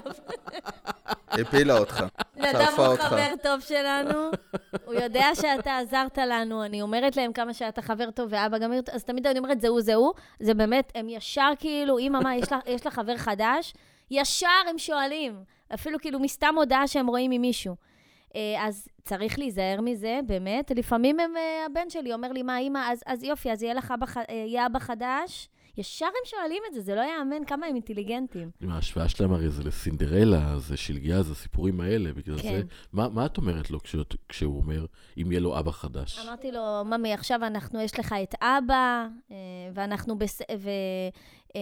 הפילה אותך. נדב הוא. חבר טוב שלנו, הוא יודע שאתה עזרת לנו, אני אומרת להם כמה שאתה חבר טוב, ואבא גם... אז תמיד אני אומרת, זה הוא, זה הוא. זה באמת, הם ישר כאילו, אמא, מה, יש לך חבר חדש? ישר הם שואלים, אפילו כאילו מסתם הודעה שהם רואים ממישהו. אה, אז צריך להיזהר מזה, באמת. לפעמים הם, אה, הבן שלי אומר לי, מה, אימא, אז, אז יופי, אז יהיה לך אבא, אה, יהיה אבא חדש. ישר הם שואלים את זה, זה לא יאמן כמה הם אינטליגנטים. עם ההשוואה שלהם הרי זה לסינדרלה, זה שלגיה, זה הסיפורים האלה, בגלל כן. זה. מה, מה את אומרת לו כשאת- כשהוא אומר, אם יהיה לו אבא חדש? אמרתי לו, ממי, עכשיו אנחנו, יש לך את אבא, ואנחנו בס... אה,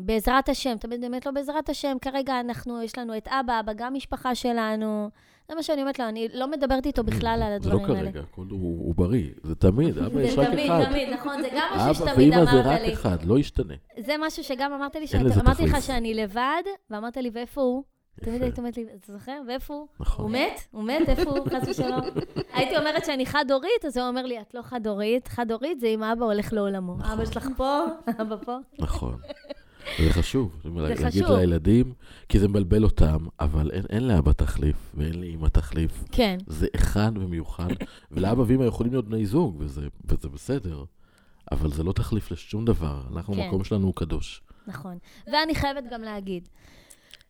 בעזרת השם, תמיד באמת לא בעזרת השם, כרגע אנחנו, יש לנו את אבא, אבא גם משפחה שלנו. זה מה שאני אומרת לו, אני לא מדברת איתו בכלל על זה לא הדברים האלה. כרגע, הכל הוא, הוא בריא, זה תמיד, אבא יש זה רק תמיד, אחד. תמיד, נכון, זה גם משהו אבא שתמיד ואמא זה אמרת רק לי. אחד, לא ישתנה. זה משהו שגם אמרת לי, שאמרתי לך. שאני לבד, ואמרת לי, ואיפה הוא? תמיד. היית אומרת לי, אתה זוכר? ואיפה הוא? נכון. הוא מת? הוא מת? איפה הוא? חס ושלום. הייתי אומרת שאני חד-הורית, אז הוא אומר לי, את לא חד-הורית. חד-הורית זה אם אבא הולך לעולמו. אבא שלך פה, אבא פה. נכון. זה חשוב. זה להגיד חשוב. לילדים, כי זה מבלבל אותם, אבל אין, אין לאבא תחליף, ואין לאמא תחליף. כן, זה אחד ומיוחד, ולאבא ואמא יכולים להיות בני זוג, וזה, וזה בסדר. אבל זה לא תחליף לשום דבר. אנחנו, כן. המקום שלנו הוא קדוש. נכון. ואני חייבת גם להגיד,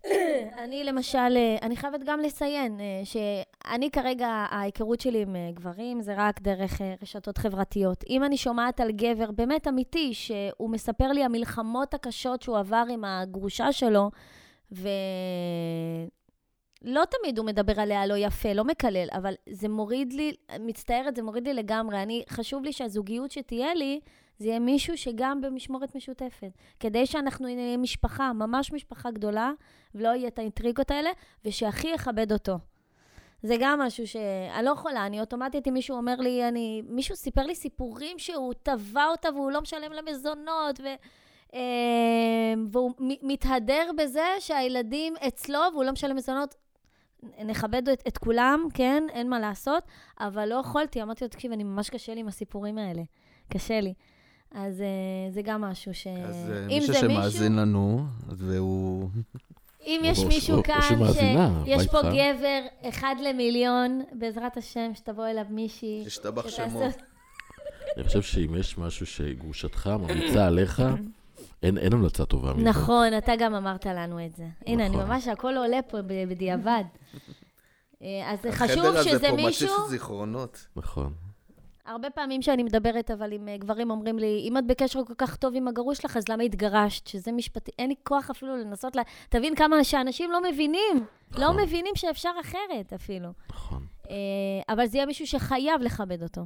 אני למשל, אה, אני חייבת גם לציין אה, שאני כרגע, ההיכרות שלי עם אה, גברים זה רק דרך רשתות חברתיות. אם אני שומעת על גבר באמת אמיתי, שהוא מספר לי המלחמות הקשות שהוא עבר עם הגרושה שלו, ולא תמיד הוא מדבר עליה לא יפה, לא מקלל, אבל זה מוריד לי, מצטערת, זה מוריד לי לגמרי. אני, חשוב לי שהזוגיות שתהיה לי, זה יהיה מישהו שגם במשמורת משותפת. כדי שאנחנו נהיה משפחה, ממש משפחה גדולה, ולא יהיה את האינטריגות האלה, ושהכי יכבד אותו. זה גם משהו שאני לא יכולה, אני אוטומטית, אם מישהו אומר לי, אני... מישהו סיפר לי סיפורים שהוא תבע אותה והוא לא משלם לה מזונות, ו... אה, והוא מתהדר בזה שהילדים אצלו והוא לא משלם מזונות. נכבד את, את כולם, כן, אין מה לעשות, אבל לא יכולתי, אמרתי לו, תקשיב, אני ממש קשה לי עם הסיפורים האלה. קשה לי. אז uh, זה גם משהו ש... אז אה, מישהו זה שמאזין לנו, והוא... אם יש או- מישהו או- או כאן שמאזינה, שיש פה? גבר אחד למיליון, בעזרת השם, שתבוא אליו מישהי. תשתבח שתעשה- שמו. אני חושב שאם יש משהו שגרושתך ממליצה עליך, אין, אין המלצה טובה מזה. נכון, אתה גם אמרת לנו את זה. הנה, אני נכון. ממש, הכל עולה פה בדיעבד. אה, אז זה חשוב החדר הזה שזה פה מישהו... מציף זיכרונות. נכון. הרבה פעמים שאני מדברת, אבל עם אה, גברים אומרים לי, אם את בקשר כל כך טוב עם הגרוש שלך, אז למה התגרשת? שזה משפטי, אין לי כוח אפילו לנסות ל... תבין כמה שאנשים לא מבינים. לא נכון. מבינים שאפשר אחרת אפילו. נכון. אה, אבל זה יהיה מישהו שחייב לכבד אותו.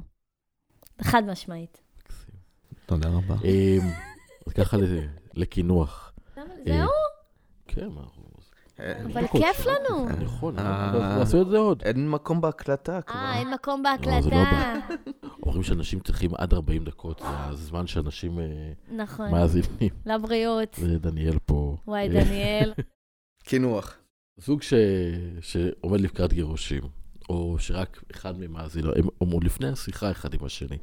חד משמעית. תודה רבה. אז ככה ל- לקינוח. זהו? כן, מה. אבל כיף. לנו. אני יכול, אה. נעשה את זה עוד. אין מקום בהקלטה כבר. אה, אין מקום לא, זה לא בהקלטה. אומרים שאנשים צריכים עד 40 דקות, זה הזמן שאנשים אה, נכון. מאזינים. לבריאות. ודניאל פה. וואי, אה, דניאל. קינוח. זוג ש... שעומד לקראת גירושים, או שרק אחד לו, הם אמרו לפני השיחה אחד עם השני,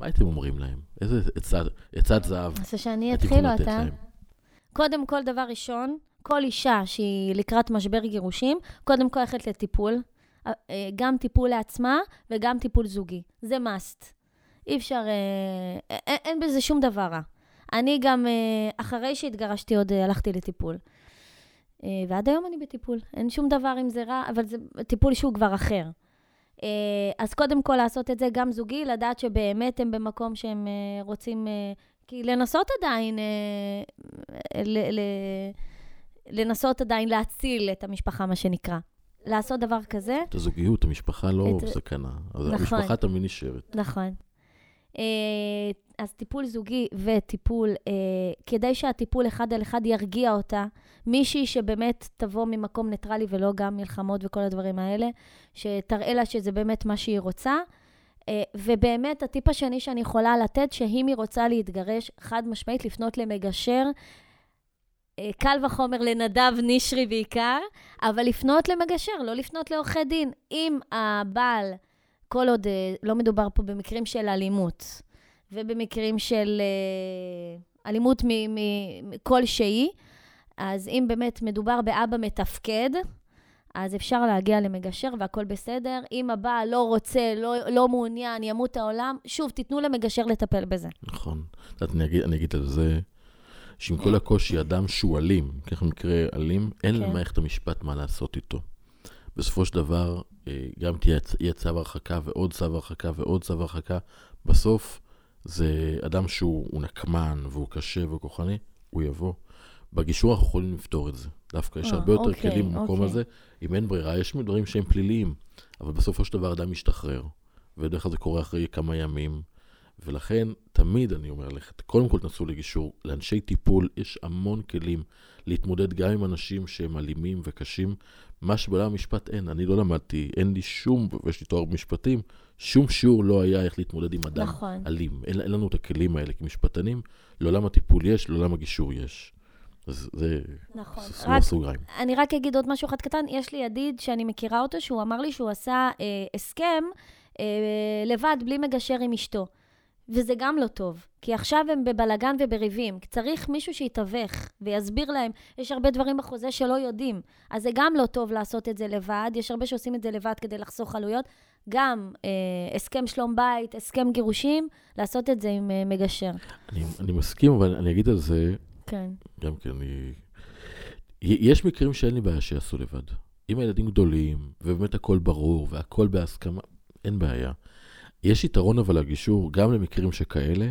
מה הייתם אומרים להם? איזה עצת, זהב אז שאני אתחיל או אתה? קודם כל, דבר ראשון, כל אישה שהיא לקראת משבר גירושים, קודם כל הולכת לטיפול. אה, אה, גם טיפול לעצמה וגם טיפול זוגי. זה must. אי אפשר, אה, אין, אין בזה שום דבר רע. אני גם, אה, אחרי שהתגרשתי עוד אה, הלכתי לטיפול. אה, ועד היום אני בטיפול. אין שום דבר אם זה רע, אבל זה טיפול שהוא כבר אחר. אה, אז קודם כל לעשות את זה גם זוגי, לדעת שבאמת הם במקום שהם אה, רוצים, אה, כי לנסות עדיין, אה, ל- לנסות עדיין להציל את המשפחה, מה שנקרא. לעשות דבר כזה, את הזוגיות, המשפחה לא את- בסכנה. נכון. המשפחה תמיד נשארת. נכון. אה, אז טיפול זוגי וטיפול, אה, כדי שהטיפול אחד על אחד ירגיע אותה, מישהי שבאמת תבוא ממקום ניטרלי ולא גם מלחמות וכל הדברים האלה, שתראה לה שזה באמת מה שהיא רוצה. אה, ובאמת, הטיפ השני שאני יכולה לתת, שאם היא רוצה להתגרש, חד משמעית, לפנות למגשר. אה, קל וחומר לנדב נשרי בעיקר, אבל לפנות למגשר, לא לפנות לעורכי דין. אם הבעל כל עוד אה, לא מדובר פה במקרים של אלימות, ובמקרים של אה, אלימות כלשהי, אז אם באמת מדובר באבא מתפקד, אז אפשר להגיע למגשר והכל בסדר. אם הבעל לא רוצה, לא, לא מעוניין, ימות העולם, שוב, תיתנו למגשר לטפל בזה. נכון. את יודעת, אני אגיד על זה, שעם כל הקושי, אדם שהוא אלים, ככה מקרה אלים, אין כן. למערכת המשפט מה לעשות איתו. בסופו של דבר, אה, גם תהיה צו הרחקה ועוד צו הרחקה ועוד צו הרחקה, בסוף זה אדם שהוא הוא נקמן והוא קשה והוא כוחני, הוא יבוא. בגישור אנחנו יכולים לפתור את זה. דווקא יש אה, הרבה יותר אוקיי, כלים במקום אוקיי. הזה. אם אין ברירה, יש דברים שהם פליליים, אבל בסופו של דבר אדם משתחרר. ובדרך כלל זה קורה אחרי כמה ימים. ולכן, תמיד אני אומר לך, קודם כל תנסו לגישור. לאנשי טיפול יש המון כלים להתמודד גם עם אנשים שהם אלימים וקשים. מה שבעולם המשפט אין. אני לא למדתי, אין לי שום, ויש לי תואר במשפטים, שום שיעור לא היה איך להתמודד עם אדם נכון. אלים. אין, אין לנו את הכלים האלה כמשפטנים. לעולם הטיפול יש, לעולם הגישור יש. אז זה נכון. סגור רק, סוגריים. אני רק אגיד עוד משהו אחד קטן. יש לי ידיד שאני מכירה אותו, שהוא אמר לי שהוא עשה אה, הסכם אה, לבד, בלי מגשר עם אשתו. וזה גם לא טוב, כי עכשיו הם בבלגן ובריבים. צריך מישהו שיתווך ויסביר להם. יש הרבה דברים בחוזה שלא יודעים, אז זה גם לא טוב לעשות את זה לבד. יש הרבה שעושים את זה לבד כדי לחסוך עלויות. גם אה, הסכם שלום בית, הסכם גירושים, לעשות את זה עם אה, מגשר. אני, אני מסכים, אבל אני אגיד על זה, כן. גם כן, אני... יש מקרים שאין לי בעיה שיעשו לבד. אם הילדים גדולים, ובאמת הכל ברור, והכל בהסכמה, אין בעיה. יש יתרון אבל לגישור, גם למקרים שכאלה,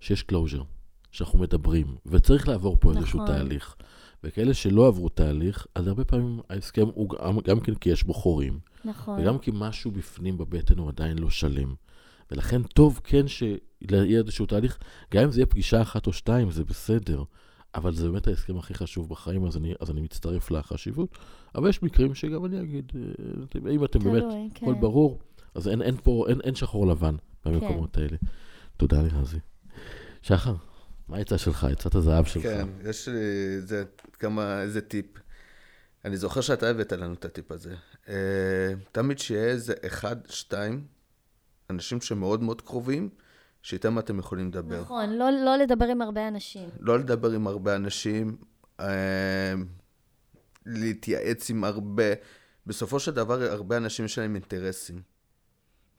שיש closure, שאנחנו מדברים, וצריך לעבור פה איזשהו נכון. תהליך. וכאלה שלא עברו תהליך, אז הרבה פעמים ההסכם הוא גם, גם כן כי יש בו חורים, נכון. וגם כי משהו בפנים בבטן הוא עדיין לא שלם. ולכן טוב כן שיהיה איזשהו תהליך, גם אם זה יהיה פגישה אחת או שתיים, זה בסדר. אבל זה באמת ההסכם הכי חשוב בחיים, אז אני, אז אני מצטרף לחשיבות. אבל יש מקרים שגם אני אגיד, אה, אם אתם באמת, תלוי, כן. הכל ברור, אז אין, אין פה, אין, אין שחור לבן במקומות האלה. תודה לרזי. שחר, מה העצה שלך? עצת הזהב שלך? כן, יש לי איזה, כמה, איזה טיפ. אני זוכר שאתה הבאת לנו את הטיפ הזה. אה, תמיד שיהיה איזה אחד, שתיים, אנשים שמאוד מאוד קרובים, שאיתם אתם יכולים לדבר. נכון, לא, לא לדבר עם הרבה אנשים. לא לדבר עם הרבה אנשים, אה, להתייעץ עם הרבה. בסופו של דבר, הרבה אנשים יש להם אינטרסים.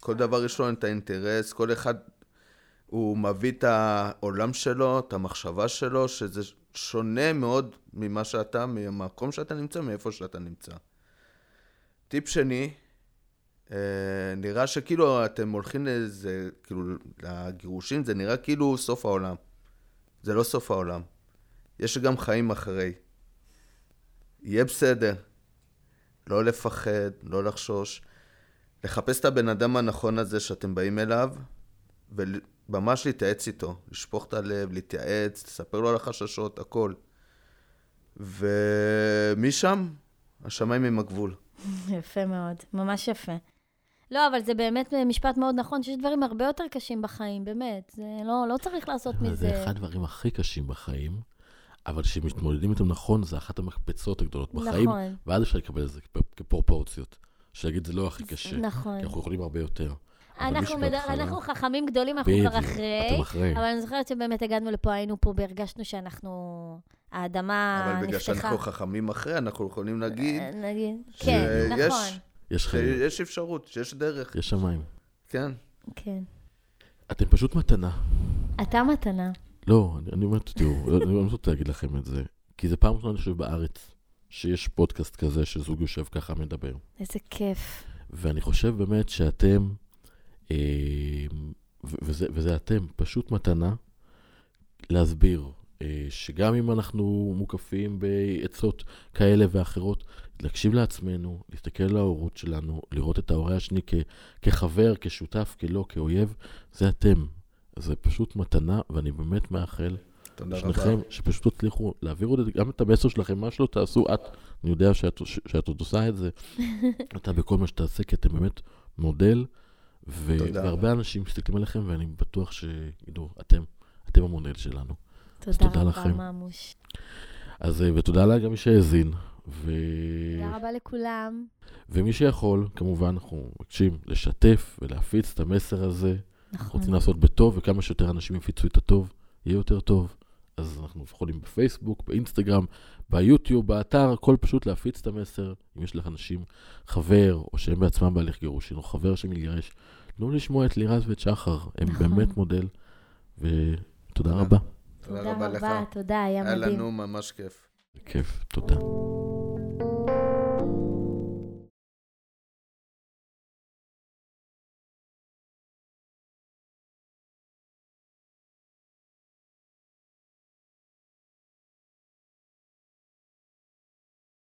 כל דבר יש לו את האינטרס, כל אחד הוא מביא את העולם שלו, את המחשבה שלו, שזה שונה מאוד ממה שאתה, מהמקום שאתה נמצא, מאיפה שאתה נמצא. טיפ שני, אה, נראה שכאילו אתם הולכים לאיזה, כאילו, לגירושים, זה נראה כאילו סוף העולם. זה לא סוף העולם. יש גם חיים אחרי. יהיה בסדר. לא לפחד, לא לחשוש. לחפש את הבן אדם הנכון הזה שאתם באים אליו, וממש להתייעץ איתו. לשפוך את הלב, להתייעץ, לספר לו על החששות, הכל. ומשם, השמיים הם הגבול. יפה מאוד, ממש יפה. לא, אבל זה באמת משפט מאוד נכון, שיש דברים הרבה יותר קשים בחיים, באמת. זה לא, לא צריך לעשות מזה... זה אחד הדברים הכי קשים בחיים, אבל כשמתמודדים איתם נכון, זה אחת המקפצות הגדולות בחיים, נכון. ואז אפשר לקבל את זה כפ- כפרופורציות. שלהגיד, זה לא הכי קשה, נכון. כי אנחנו יכולים הרבה יותר. אנחנו, מד... שבהתחלה- אנחנו חכמים גדולים, אנחנו כבר אחרי. אתם אחרי. אבל אני זוכרת שבאמת הגענו לפה, היינו פה והרגשנו שאנחנו... האדמה אבל בגלל נפתחה. שאנחנו חכמים אחרי, אנחנו יכולים להגיד אה, נגיד. ש- כן, יש- נכון. יש חיים, שיש אפשרות, שיש דרך. יש שמיים. כן. כן. אתם פשוט מתנה. אתה מתנה. לא, אני, אני אומר, תראו, אני לא רוצה להגיד לכם את זה, כי זה פעם ראשונה אני חושב בארץ, שיש פודקאסט כזה שזוג יושב ככה מדבר. איזה כיף. ואני חושב באמת שאתם, אה, וזה, וזה אתם, פשוט מתנה להסביר אה, שגם אם אנחנו מוקפים בעצות כאלה ואחרות, להקשיב לעצמנו, להסתכל על ההורות שלנו, לראות את ההורה השני כ- כחבר, כשותף, כלא, כאויב, זה אתם. זה פשוט מתנה, ואני באמת מאחל תודה שניכם, רבה. שפשוט תצליחו להעביר עוד את- גם את המסר שלכם, מה שלא תעשו, את, אני יודע שאת, שאת עוד עושה את זה, אתה בכל מה שתעשה, כי אתם באמת מודל, ו-. והרבה אנשים מסתכלים עליכם, ואני בטוח שידעו, אתם, אתם המודל שלנו. תודה תודה רבה, לכם. ממוש. אז אה, ותודה לה גם מי שהאזין, ו... תודה רבה לכולם. ומי שיכול, כמובן, אנחנו מבקשים לשתף ולהפיץ את המסר הזה. אנחנו נכון. רוצים לעשות בטוב, וכמה שיותר אנשים יפיצו את הטוב, יהיה יותר טוב. אז אנחנו יכולים בפייסבוק, באינסטגרם, ביוטיוב, באתר, הכל פשוט להפיץ את המסר. אם יש לך אנשים, חבר, או שהם בעצמם בהליך גירושין, או חבר שמתגרש, תנו לשמוע את לירז ואת שחר, הם נכון. באמת מודל. ותודה תודה. רבה. תודה רבה לך. תודה, היה היה מדהים. לנו ממש כיף. כיף, תודה.